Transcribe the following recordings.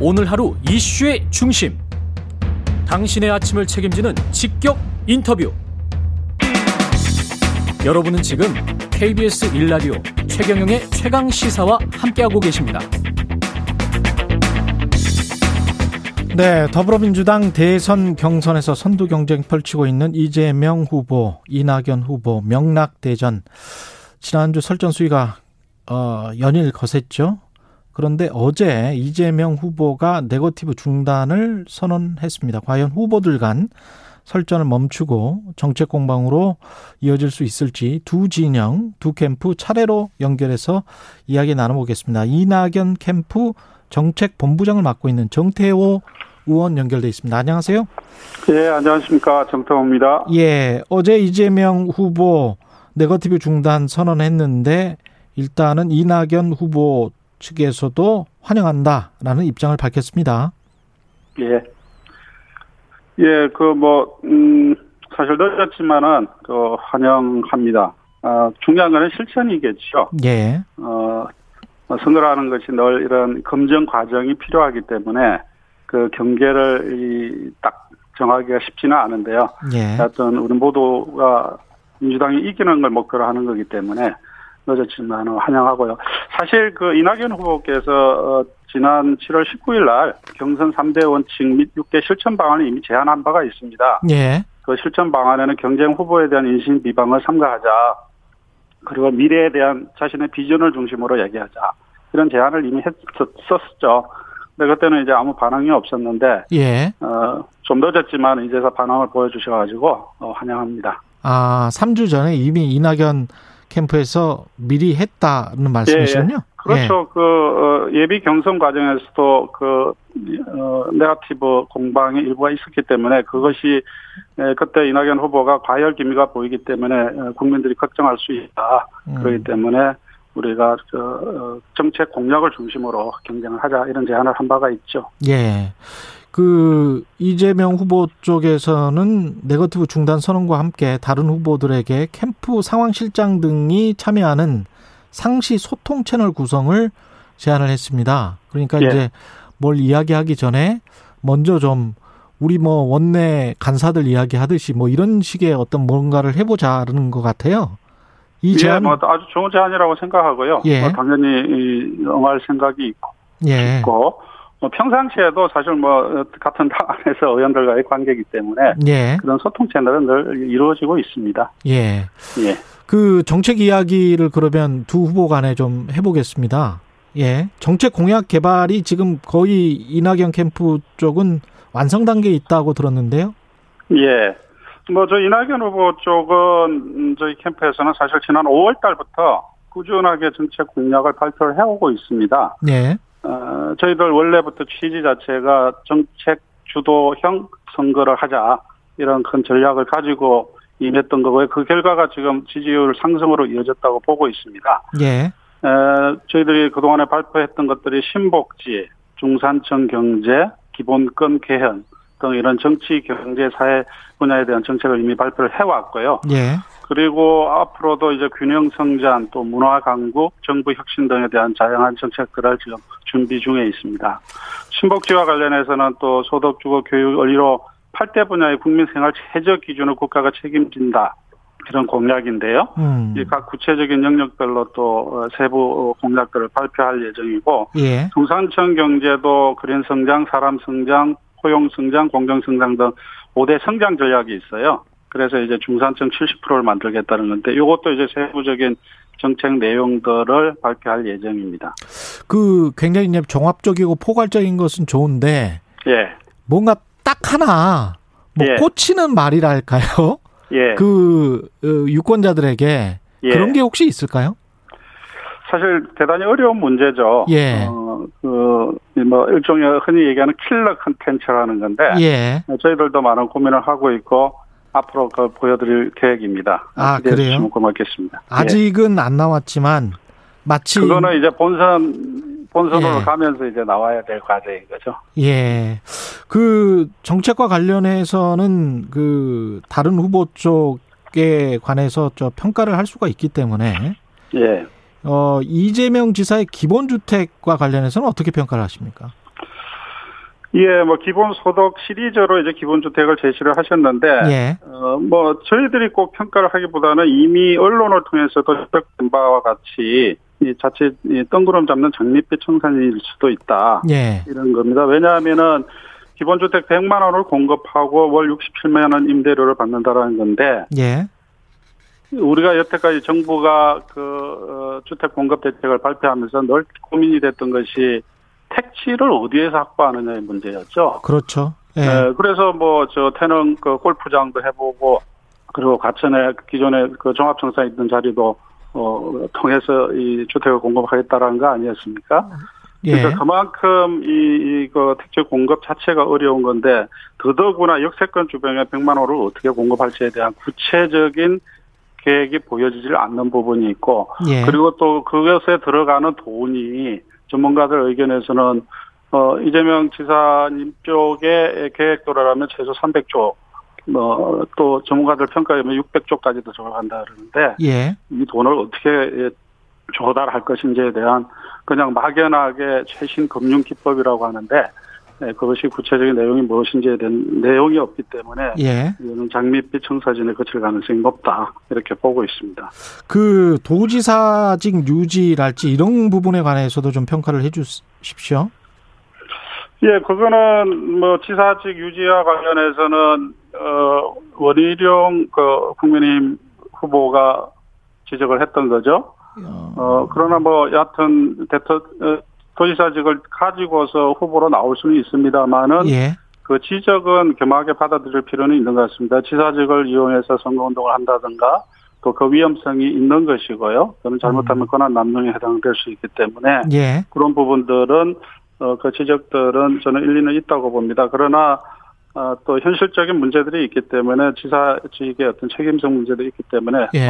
오늘 하루 이슈의 중심. 당신의 아침을 책임지는 직격 인터뷰. 여러분은 지금 KBS 일라디오 최경영의 최강 시사와 함께하고 계십니다. 네, 더불어민주당 대선 경선에서 선두 경쟁 펼치고 있는 이재명 후보, 이낙연 후보 명락 대전 지난주 설전 수위가 어, 연일 거셌죠. 그런데 어제 이재명 후보가 네거티브 중단을 선언했습니다. 과연 후보들 간 설전을 멈추고 정책 공방으로 이어질 수 있을지 두 진영, 두 캠프 차례로 연결해서 이야기 나눠보겠습니다. 이낙연 캠프 정책 본부장을 맡고 있는 정태호 의원 연결돼 있습니다. 안녕하세요. 예, 안녕하십니까. 정태호입니다. 예, 어제 이재명 후보 네거티브 중단 선언했는데 일단은 이낙연 후보 측에서도 환영한다라는 입장을 밝혔습니다. 예. 예, 그 뭐, 음, 사실 늦었지만은, 그, 환영합니다. 아, 중요한 거는 실천이겠죠. 예. 어, 선거라는 것이 늘 이런 검증 과정이 필요하기 때문에 그 경계를 이, 딱 정하기가 쉽지는 않은데요. 예. 하여튼 우리 모두가 민주당이 이기는 걸 목표로 하는 거기 때문에 늦었지만 환영하고요. 사실 그 이낙연 후보께서 어, 지난 7월 19일 날 경선 3대 원칙 및 6대 실천 방안을 이미 제안한 바가 있습니다. 예. 그 실천 방안에는 경쟁 후보에 대한 인신 비방을 삼가하자. 그리고 미래에 대한 자신의 비전을 중심으로 얘기하자. 이런 제안을 이미 했었죠. 근데 그때는 이제 아무 반응이 없었는데 예. 어, 좀 늦었지만 이제서 반응을 보여주셔가지고 어, 환영합니다. 아, 3주 전에 이미 이낙연 캠프에서 미리 했다는 말씀이시군요. 그렇죠. 그 어, 예비 경선 과정에서도 그 어, 네가티브 공방의 일부가 있었기 때문에 그것이 에, 그때 이낙연 후보가 과열 기미가 보이기 때문에 어, 국민들이 걱정할 수 있다. 음. 그렇기 때문에 우리가 그 어, 정책 공약을 중심으로 경쟁을 하자 이런 제안을 한 바가 있죠. 예. 그 이재명 후보 쪽에서는 네거티브 중단 선언과 함께 다른 후보들에게 캠프 상황실장 등이 참여하는 상시 소통 채널 구성을 제안을 했습니다. 그러니까 예. 이제 뭘 이야기하기 전에 먼저 좀 우리 뭐 원내 간사들 이야기 하듯이 뭐 이런 식의 어떤 뭔가를 해보자는 것 같아요. 이 예, 제안, 뭐 아주 좋은 제안이라고 생각하고요. 예. 뭐 당연히 이, 응할 생각이 있고. 예, 있고 뭐 평상시에도 사실 뭐 같은 당 안에서 의원들과의 관계이기 때문에 예, 그런 소통 채널은 늘 이루어지고 있습니다. 예. 예. 그 정책 이야기를 그러면 두 후보 간에 좀 해보겠습니다. 예. 정책 공약 개발이 지금 거의 이낙연 캠프 쪽은 완성 단계에 있다고 들었는데요. 예. 뭐 저 이낙연 후보 쪽은 음, 저희 캠프에서는 사실 지난 5월 달부터 꾸준하게 정책 공약을 발표를 해오고 있습니다. 예. 어, 저희들 원래부터 취지 자체가 정책 주도형 선거를 하자 이런 큰 전략을 가지고 임했던 거고요. 그 결과가 지금 지지율 상승으로 이어졌다고 보고 있습니다. 예. 에, 저희들이 그동안에 발표했던 것들이 신복지, 중산층 경제, 기본권 개헌 등 이런 정치, 경제, 사회 분야에 대한 정책을 이미 발표를 해왔고요. 예. 그리고 앞으로도 이제 균형 성장, 또 문화 강국, 정부 혁신 등에 대한 다양한 정책들을 지금 준비 중에 있습니다. 신복지와 관련해서는 또 소득, 주거, 교육, 의료 8대 분야의 국민 생활 최저 기준을 국가가 책임진다. 이런 공약인데요. 음. 이각 구체적인 영역별로 또 어, 세부 공약들을 발표할 예정이고 예. 중산층 경제도 그린 성장, 사람 성장, 포용 성장, 공정 성장 등 5대 성장 전략이 있어요. 그래서 이제 중산층 70%를 만들겠다는 건데 이것도 이제 세부적인 정책 내용들을 발표할 예정입니다. 그 굉장히 이제 종합적이고 포괄적인 것은 좋은데 예. 뭔가 딱 하나 뭐 예. 꽂히는 말이랄까요? 예. 그 어, 유권자들에게 예. 그런 게 혹시 있을까요? 사실 대단히 어려운 문제죠. 예. 어, 그, 뭐, 일종의 흔히 얘기하는 킬러 컨텐츠라는 건데. 예. 저희들도 많은 고민을 하고 있고, 앞으로 그 보여드릴 계획입니다. 아, 그래요? 주시면 고맙겠습니다. 예. 아직은 안 나왔지만 마치 그거는 이제 본선, 본선으로 예. 가면서 이제 나와야 될 과제인 거죠. 예. 그 정책과 관련해서는 그 다른 후보 쪽에 관해서 저 평가를 할 수가 있기 때문에 예. 어 이재명 지사의 기본주택과 관련해서는 어떻게 평가를 하십니까? 예, 뭐 기본 소득 시리즈로 이제 기본 주택을 제시를 하셨는데, 예. 어, 뭐 저희들이 꼭 평가를 하기보다는 이미 언론을 통해서도 지적된 바와 같이 이 자칫 이 뜬구름 잡는 장밋빛 청산일 수도 있다. 예. 이런 겁니다. 왜냐하면은 기본 주택 100만 원을 공급하고 월 67만 원 임대료를 받는다라는 건데 예. 우리가 여태까지 정부가 그 어, 주택 공급 대책을 발표하면서 늘 고민이 됐던 것이 택지를 어디에서 확보하느냐의 문제였죠. 그렇죠. 예. 네, 그래서 뭐 저 태릉 그 골프장도 해보고 그리고 가천에 기존에 그 종합청사 있던 자리도 어 통해서 이 주택을 공급하겠다라는 거 아니었습니까? 예. 그래서 그만큼 이, 이그 택지 공급 자체가 어려운 건데 더더구나 역세권 주변에 100만 호를 어떻게 공급할지에 대한 구체적인 계획이 보여지질 않는 부분이 있고 예. 그리고 또 그것에 들어가는 돈이 전문가들 의견에서는 어 이재명 지사님 쪽의 계획도라면 최소 300조 뭐 또 전문가들 평가에 보면 600조까지도 들어간다 그러는데 예. 이 돈을 어떻게 조달할 것인지에 대한 그냥 막연하게 최신 금융 기법이라고 하는데 예, 그것이 구체적인 내용이 무엇인지에 대한 내용이 없기 때문에 예. 이거는 장밋빛 청사진에 거칠 가능성이 높다 이렇게 보고 있습니다. 그 도지사직 유지랄지 이런 부분에 관해서도 좀 평가를 해 주십시오. 예, 그거는 뭐 지사직 유지와 관련해서는 어 원희룡 그 국민의힘 후보가 지적을 했던 거죠. 어 그러나 뭐 여하튼 대토 어, 도지사직을 가지고서 후보로 나올 수는 있습니다만은 예. 그 지적은 겸하게 받아들일 필요는 있는 것 같습니다. 지사직을 이용해서 선거운동을 한다든가 또 그 위험성이 있는 것이고요. 그는 잘못하면 권한 남용에 해당될 수 있기 때문에 예. 그런 부분들은 어, 그 지적들은 저는 일리는 있다고 봅니다. 그러나 어, 또 현실적인 문제들이 있기 때문에 지사직의 어떤 책임성 문제도 있기 때문에 예.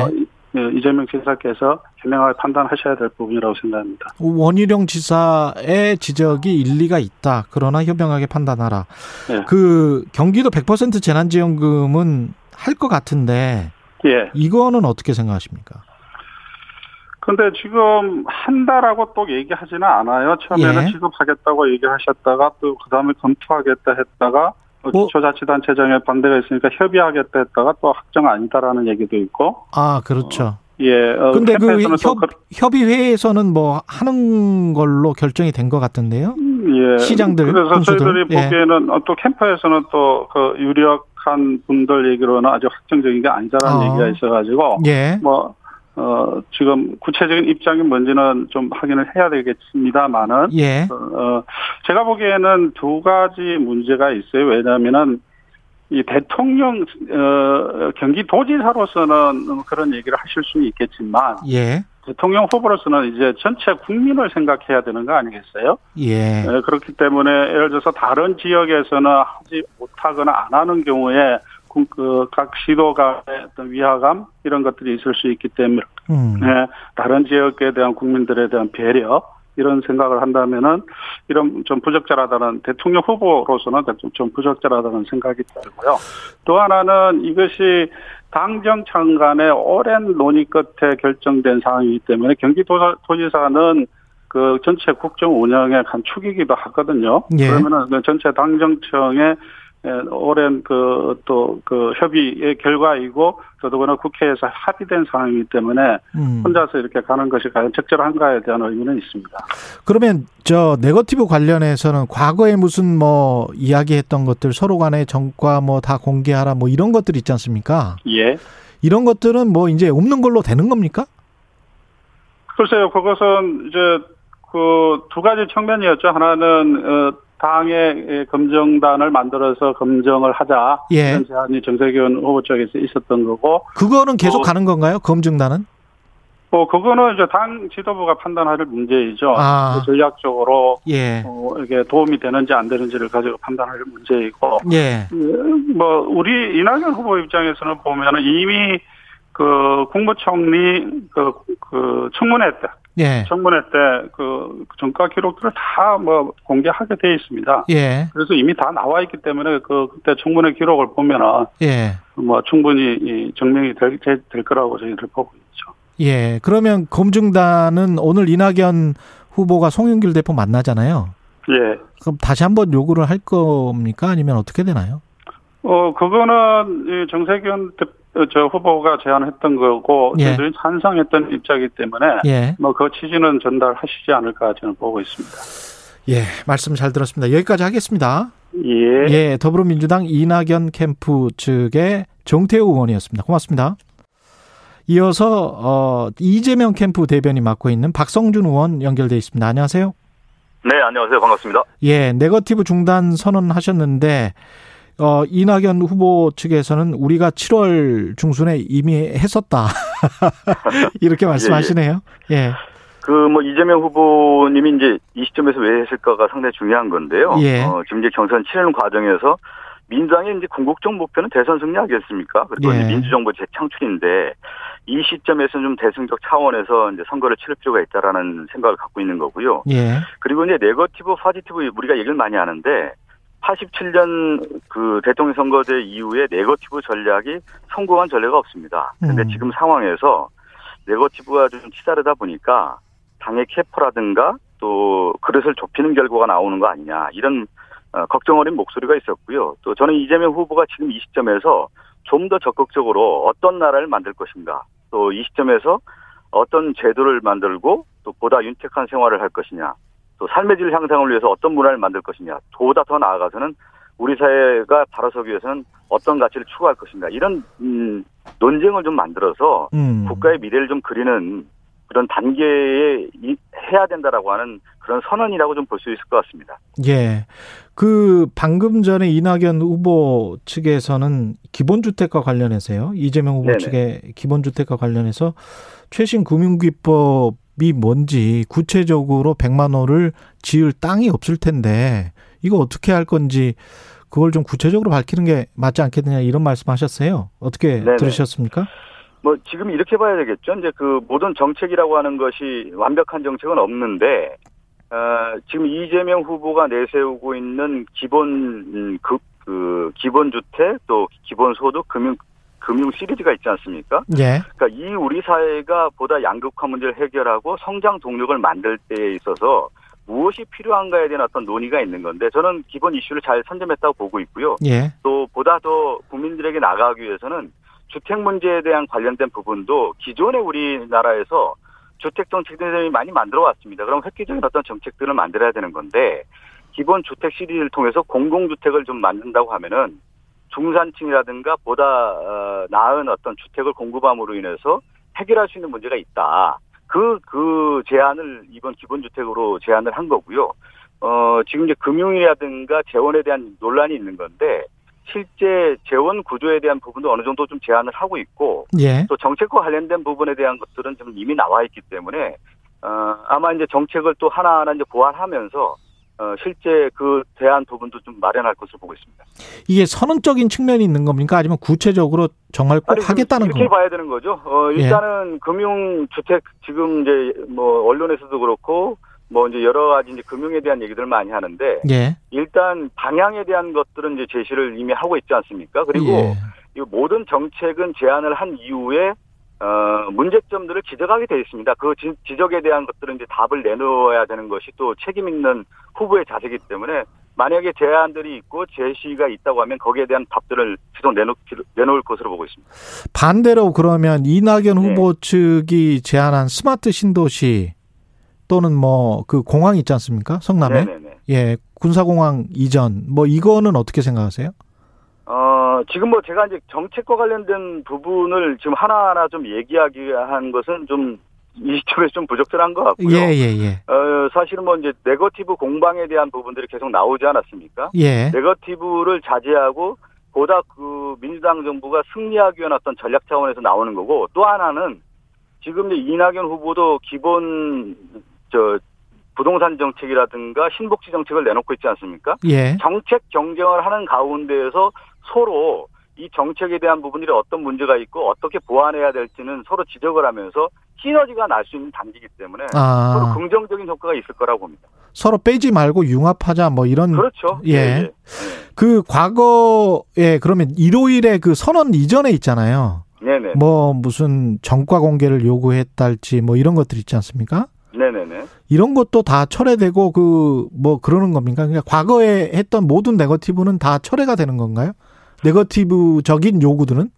어, 이- 예, 이재명 지사께서 현명하게 판단하셔야 될 부분이라고 생각합니다. 원희룡 지사의 지적이 일리가 있다. 그러나 현명하게 판단하라. 예. 그 경기도 100% 재난지원금은 할 것 같은데 예. 이거는 어떻게 생각하십니까? 근데 지금 한다라고 또 얘기하지는 않아요. 처음에는 예. 지급하겠다고 얘기하셨다가 또 그다음에 검토하겠다 했다가 또 뭐- 기초자치단체장에 반대가 있으니까 협의하겠다 했다가 또 확정 아니다라는 얘기도 있고 아, 그렇죠. 예. 어, 근데 그 협, 그- 협의회에서는 뭐 하는 걸로 결정이 된 것 같은데요. 예. 시장들, 그래서 군수들. 저희들이 예. 보기에는 어, 또 캠프에서는 또 그 유력 한 분들 얘기로는 아직 확정적인 게 아니다라는 아. 얘기가 있어가지고 예. 뭐 어, 지금 구체적인 입장이 뭔지는 좀 확인을 해야 되겠습니다만은 예. 어, 제가 보기에는 두 가지 문제가 있어요. 왜냐하면은 이 대통령 어, 경기도지사로서는 그런 얘기를 하실 수는 있겠지만 예. 대통령 후보로서는 이제 전체 국민을 생각해야 되는 거 아니겠어요? 예. 네, 그렇기 때문에 예를 들어서 다른 지역에서는 하지 못하거나 안 하는 경우에 각 시도 간의 어떤 위화감 이런 것들이 있을 수 있기 때문에 음. 네, 다른 지역에 대한 국민들에 대한 배려 이런 생각을 한다면은 이런 좀 부적절하다는 대통령 후보로서는 좀 부적절하다는 생각이 들고요. 또 하나는 이것이 당정청 간의 오랜 논의 끝에 결정된 사항이기 때문에 경기도지사는 그 전체 국정 운영의 한 축이기도 하거든요. 예. 그러면은 그 전체 당정청의 예, 오랜 그또그 협의의 결과이고 더더구나 국회에서 합의된 상황이기 때문에 음. 혼자서 이렇게 가는 것이 과연 적절한가에 대한 의문은 있습니다. 그러면 저 네거티브 관련해서는 과거에 무슨 뭐 이야기했던 것들 서로 간의 정과 뭐 다 공개하라 뭐 이런 것들 있지 않습니까? 예. 이런 것들은 뭐 이제 없는 걸로 되는 겁니까? 글쎄요, 그것은 이제 그 두 가지 측면이었죠. 하나는 어, 당의 검증단을 만들어서 검증을 하자 예. 이런 제안이 정세균 후보 쪽에서 있었던 거고, 그거는 계속 어. 가는 건가요? 검증단은? 뭐 그거는 이제 당 지도부가 판단할 문제이죠. 아. 전략적으로 예. 어, 이게 도움이 되는지 안 되는지를 가지고 판단할 문제이고, 예. 뭐 우리 이낙연 후보 입장에서는 보면은 이미 그 국무총리 그, 그 청문회 때 예. 청문회 때그 전과 기록들을 다 뭐 공개하게 돼 있습니다. 예. 그래서 이미 다 나와 있기 때문에 그 그때 청문회 기록을 보면은 예. 뭐 충분히 이 증명이 될, 될, 될 거라고 저희들 보고 있죠. 예. 그러면 검증단은 오늘 이낙연 후보가 송영길 대표 만나잖아요. 예. 그럼 다시 한번 요구를 할 겁니까? 아니면 어떻게 되나요? 어, 그거는 이 정세균 어, 저 후보가 제안했던 거고 예. 저희들이 찬성했던 입장이기 때문에 예. 뭐그 취지는 전달하시지 않을까 저는 보고 있습니다. 예, 말씀 잘 들었습니다. 여기까지 하겠습니다. 예. 예, 더불어민주당 이낙연 캠프 측의 정태우 의원이었습니다. 고맙습니다. 이어서 어, 이재명 캠프 대변인 맡고 있는 박성준 의원 연결돼 있습니다. 안녕하세요. 네, 안녕하세요. 반갑습니다. 예, 네거티브 중단 선언하셨는데 어, 이낙연 후보 측에서는 우리가 7월 중순에 이미 했었다. 이렇게 말씀하시네요. 예. 그뭐 이재명 후보님이 이제 이 시점에서 왜 했을까가 상당히 중요한 건데요. 예. 어, 지금 이제 경선 치르는 과정에서 민주당의 이제 궁극적 목표는 대선 승리 아니겠습니까? 그리고 예. 이제 민주정부 재창출인데 이 시점에서는 좀 대승적 차원에서 이제 선거를 치를 필요가 있다라는 생각을 갖고 있는 거고요. 예. 그리고 이제 네거티브, positive 우리가 얘기를 많이 하는데 87년 그 대통령 선거제 이후에 네거티브 전략이 성공한 전례가 없습니다. 근데 음. 지금 상황에서 네거티브가 좀 치닫다 보니까 당의 capa라든가 또 그릇을 좁히는 결과가 나오는 거 아니냐 이런 어, 걱정 어린 목소리가 있었고요. 또 저는 이재명 후보가 지금 이 시점에서 좀 더 적극적으로 어떤 나라를 만들 것인가 또 이 시점에서 어떤 제도를 만들고 또 보다 윤택한 생활을 할 것이냐 또 삶의 질 향상을 위해서 어떤 문화를 만들 것이냐 보다 더 나아가서는 우리 사회가 바로 서기 위해서는 어떤 가치를 추구할 것인가 이런 음, 논쟁을 좀 만들어서 음. 국가의 미래를 좀 그리는 그런 단계에 이- 해야 된다라고 하는 그런 선언이라고 좀 볼 수 있을 것 같습니다. 예. 그 방금 전에 이낙연 후보 측에서는 기본주택과 관련해서요. 이재명 후보 네네. 측의 기본주택과 관련해서 최신 금융기법 이 뭔지 구체적으로 100만 원을 지을 땅이 없을 텐데 이거 어떻게 할 건지 그걸 좀 구체적으로 밝히는 게 맞지 않겠느냐 이런 말씀하셨어요. 어떻게 네네. 들으셨습니까? 뭐 지금 이렇게 봐야 되겠죠. 이제 그 모든 정책이라고 하는 것이 완벽한 정책은 없는데 어, 지금 이재명 후보가 내세우고 있는 기본 음, 그, 그 기본 주택 또 기본 소득 금융 금융 시리즈가 있지 않습니까? 예. 그러니까 이 우리 사회가 보다 양극화 문제를 해결하고 성장 동력을 만들 때에 있어서 무엇이 필요한가에 대한 어떤 논의가 있는 건데 저는 기본 이슈를 잘 선점했다고 보고 있고요. 예. 또 보다 더 국민들에게 나가기 위해서는 주택 문제에 대한 관련된 부분도 기존의 우리나라에서 주택 정책들이 많이 만들어 왔습니다. 그럼 획기적인 어떤 정책들을 만들어야 되는 건데 기본 주택 시리즈를 통해서 공공주택을 좀 만든다고 하면은 중산층이라든가 보다 어, 나은 어떤 주택을 공급함으로 인해서 해결할 수 있는 문제가 있다. 그, 그 제안을 이번 기본주택으로 제안을 한 거고요. 어, 지금 이제 금융이라든가 재원에 대한 논란이 있는 건데, 실제 재원 구조에 대한 부분도 어느 정도 좀 제안을 하고 있고, 예. 또 정책과 관련된 부분에 대한 것들은 좀 이미 나와 있기 때문에, 어, 아마 이제 정책을 또 하나하나 이제 보완하면서, 어, 실제 그 대안 부분도 좀 마련할 것으로 보고 있습니다. 이게 선언적인 측면이 있는 겁니까? 아니면 구체적으로 정말 꼭 아니, 하겠다는 이렇게 거? 봐야 되는 거죠. 어, 예. 일단은 금융 주택 지금 이제 뭐 언론에서도 그렇고 뭐 이제 여러 가지 이제 금융에 대한 얘기들 많이 하는데 예. 일단 방향에 대한 것들은 이제 제시를 이미 하고 있지 않습니까? 그리고 예. 이 모든 정책은 제안을 한 이후에 어, 문제점들을 지적하게 돼 있습니다. 그 지, 지적에 대한 것들은 이제 답을 내놓아야 되는 것이 또 책임 있는 후보의 자세이기 때문에 만약에 제안들이 있고 제시가 있다고 하면 거기에 대한 답들을 지속 내놓, 내놓을 것으로 보고 있습니다. 반대로 그러면 이낙연 네. 후보 측이 제안한 스마트 신도시 또는 뭐 그 공항 있지 않습니까? 성남에 네네네. 예 군사공항 이전 뭐 이거는 어떻게 생각하세요? 어, 지금 뭐 제가 이제 정책과 관련된 부분을 지금 하나하나 좀 얘기하기 한 것은 좀 이 시점에서 좀 부적절한 것 같고요. 예 예 예. 어, 사실은 뭐 이제 네거티브 공방에 대한 부분들이 계속 나오지 않았습니까? 예. 네거티브를 자제하고 보다 그 민주당 정부가 승리하기 위한 어떤 전략 차원에서 나오는 거고 또 하나는 지금 이제 이낙연 후보도 기본 저 부동산 정책이라든가 신복지 정책을 내놓고 있지 않습니까? 예. 정책 경쟁을 하는 가운데에서 서로 이 정책에 대한 부분들이 어떤 문제가 있고 어떻게 보완해야 될지는 서로 지적을 하면서 시너지가 날 수 있는 단계이기 때문에 서로 아 긍정적인 효과가 있을 거라고 봅니다. 서로 빼지 말고 융합하자 뭐 이런 그렇죠. 예. 그 과거에 그러면 일요일에 그 선언 이전에 있잖아요. 네네. 뭐 무슨 정과 공개를 요구했달지 뭐 이런 것들 있지 않습니까? 네네네. 이런 것도 다 철회되고 그 뭐 그러는 겁니까? 그러니까 과거에 했던 모든 네거티브는 다 철회가 되는 건가요? 네거티브적인 요구들은?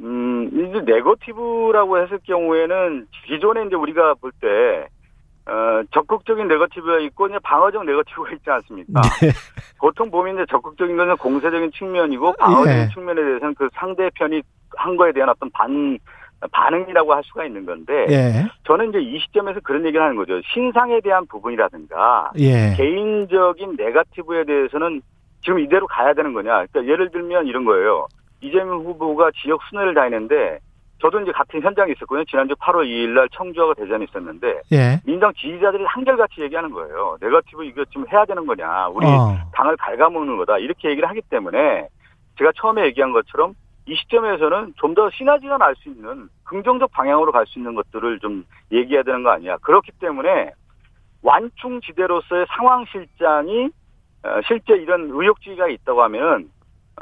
음, 이제 네거티브라고 했을 경우에는 기존에 이제 우리가 볼 때, 어, 적극적인 네거티브가 있고, 이제 방어적 네거티브가 있지 않습니까? 네. 보통 보면 이제 적극적인 것은 공세적인 측면이고, 방어적인 예. 측면에 대해서는 그 상대편이 한 거에 대한 어떤 반, 반응이라고 할 수가 있는 건데, 예. 저는 이제 이 시점에서 그런 얘기를 하는 거죠. 신상에 대한 부분이라든가, 예. 개인적인 네거티브에 대해서는 지금 이대로 가야 되는 거냐. 그러니까 예를 들면 이런 거예요. 이재명 후보가 지역 순회를 다니는데 저도 이제 같은 현장에 있었거든요. 지난주 8월 2일 날 청주하고 대전에 있었는데 예. 민정 지지자들이 한결같이 얘기하는 거예요. 네거티브 이거 좀 해야 되는 거냐. 우리 어. 당을 갉아먹는 거다. 이렇게 얘기를 하기 때문에 제가 처음에 얘기한 것처럼 이 시점에서는 좀 더 시너지가 날 수 있는 긍정적 방향으로 갈 수 있는 것들을 좀 얘기해야 되는 거 아니야. 그렇기 때문에 완충지대로서의 상황 실장이 어, 실제 이런 의혹지가 있다고 하면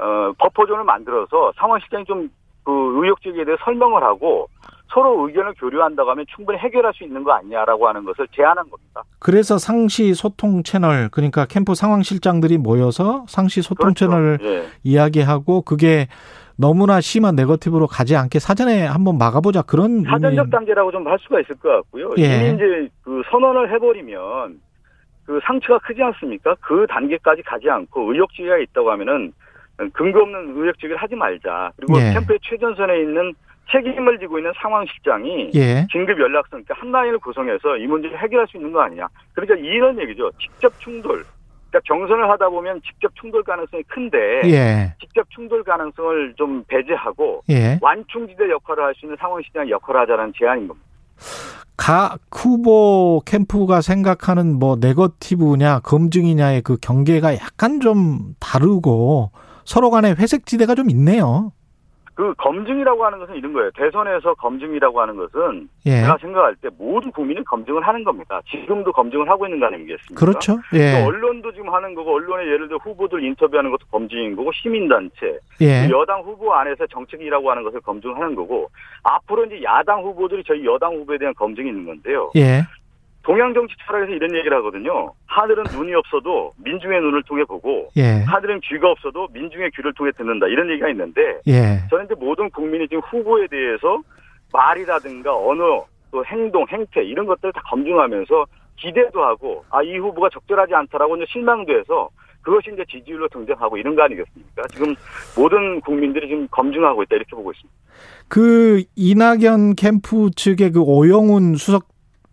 어, 버퍼존을 만들어서 상황 실장이 좀 그 의혹지에 대해 설명을 하고 서로 의견을 교류한다고 하면 충분히 해결할 수 있는 거 아니냐라고 하는 것을 제안한 겁니다. 그래서 상시 소통 채널 그러니까 캠프 상황 실장들이 모여서 상시 소통 그렇죠. 채널을 예. 이야기하고 그게 너무나 심한 네거티브로 가지 않게 사전에 한번 막아보자 그런 사전적 의미- 단계라고 좀 할 수가 있을 것 같고요. 예. 이미 이제 그 선언을 해버리면 그 상처가 크지 않습니까? 그 단계까지 가지 않고 의혹지가 있다고 하면은 근거 없는 의혹지를 하지 말자. 그리고 예. 캠프의 최전선에 있는 책임을 지고 있는 상황실장이 예. 긴급 연락선, 그러니까 한 라인을 구성해서 이 문제를 해결할 수 있는 거 아니냐. 그러니까 이런 얘기죠. 직접 충돌. 그러니까 경선을 하다 보면 직접 충돌 가능성이 큰데 예. 직접 충돌 가능성을 좀 배제하고 예. 완충지대 역할을 할 수 있는 상황시장 역할을 하자는 제안인 겁니다. 각 후보 캠프가 생각하는 뭐 네거티브냐 검증이냐의 그 경계가 약간 좀 다르고 서로 간에 회색 지대가 좀 있네요. 그 검증이라고 하는 것은 이런 거예요. 대선에서 검증이라고 하는 것은 예. 제가 생각할 때 모든 국민이 검증을 하는 겁니다. 지금도 검증을 하고 있는 거 아니겠습니까? 그렇죠. 또 예. 언론도 지금 하는 거고 언론에 예를 들어 후보들 인터뷰하는 것도 검증인 거고 시민단체 예. 여당 후보 안에서 정책이라고 하는 것을 검증하는 거고 앞으로 이제 야당 후보들이 저희 여당 후보에 대한 검증이 있는 건데요. 예. 동양 정치 철학에서 이런 얘기를 하거든요. 하늘은 눈이 없어도 민중의 눈을 통해 보고 예. 하늘은 귀가 없어도 민중의 귀를 통해 듣는다 이런 얘기가 있는데 예. 저는 이제 모든 국민이 지금 후보에 대해서 말이라든가 언어 또 행동 행태 이런 것들을 다 검증하면서 기대도 하고 아 이 후보가 적절하지 않다라고 이제 실망도 해서 그것이 이제 지지율로 등장하고 이런 거 아니겠습니까? 지금 모든 국민들이 지금 검증하고 있다 이렇게 보고 있습니다. 그 이낙연 캠프 측의 그 오영훈 수석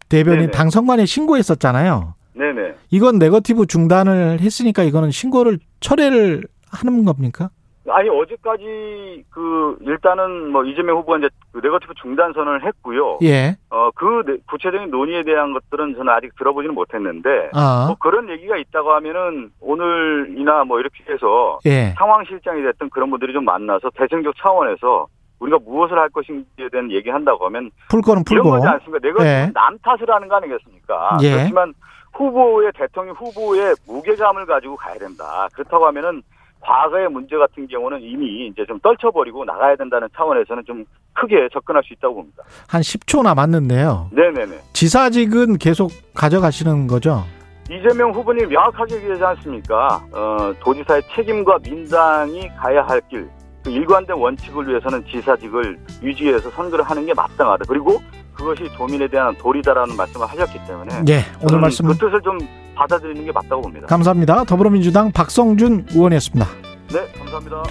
대변인 네네. 당 선관위에 신고했었잖아요. 네네. 이건 네거티브 중단을 했으니까 이거는 신고를 철회를 하는 겁니까? 아니 어제까지 그 일단은 뭐 이재명 후보가 이제 그 네거티브 중단 선언을 했고요. 예. 어그 네- 구체적인 논의에 대한 것들은 저는 아직 들어보지는 못했는데 아. 뭐 그런 얘기가 있다고 하면은 오늘이나 뭐 이렇게 해서 예. 상황 실장이 됐든 그런 분들이 좀 만나서 대승적 차원에서 우리가 무엇을 할 것인지에 대한 얘기한다고 하면 풀 거는 이런 풀고. 거지 않습니까? 내가 예. 남 탓을 하는 거 아니겠습니까? 예. 그렇지만 후보의 대통령 후보의 무게감을 가지고 가야 된다. 그렇다고 하면은 과거의 문제 같은 경우는 이미 이제 좀 떨쳐버리고 나가야 된다는 차원에서는 좀 크게 접근할 수 있다고 봅니다. 한 10초 남았는데요. 네네네. 지사직은 계속 가져가시는 거죠? 이재명 후보님 명확하게 얘기하지 않습니까? 어, 도지사의 책임과 민당이 가야 할 길, 그 일관된 원칙을 위해서는 지사직을 유지해서 선거를 하는 게 마땅하다. 그리고 그것이 도민에 대한 도리다라는 말씀을 하셨기 때문에 예. 오늘 말씀 그 뜻을 좀 받아들이는 게 맞다고 봅니다. 감사합니다. 더불어민주당 박성준 의원이었습니다. 네, 감사합니다.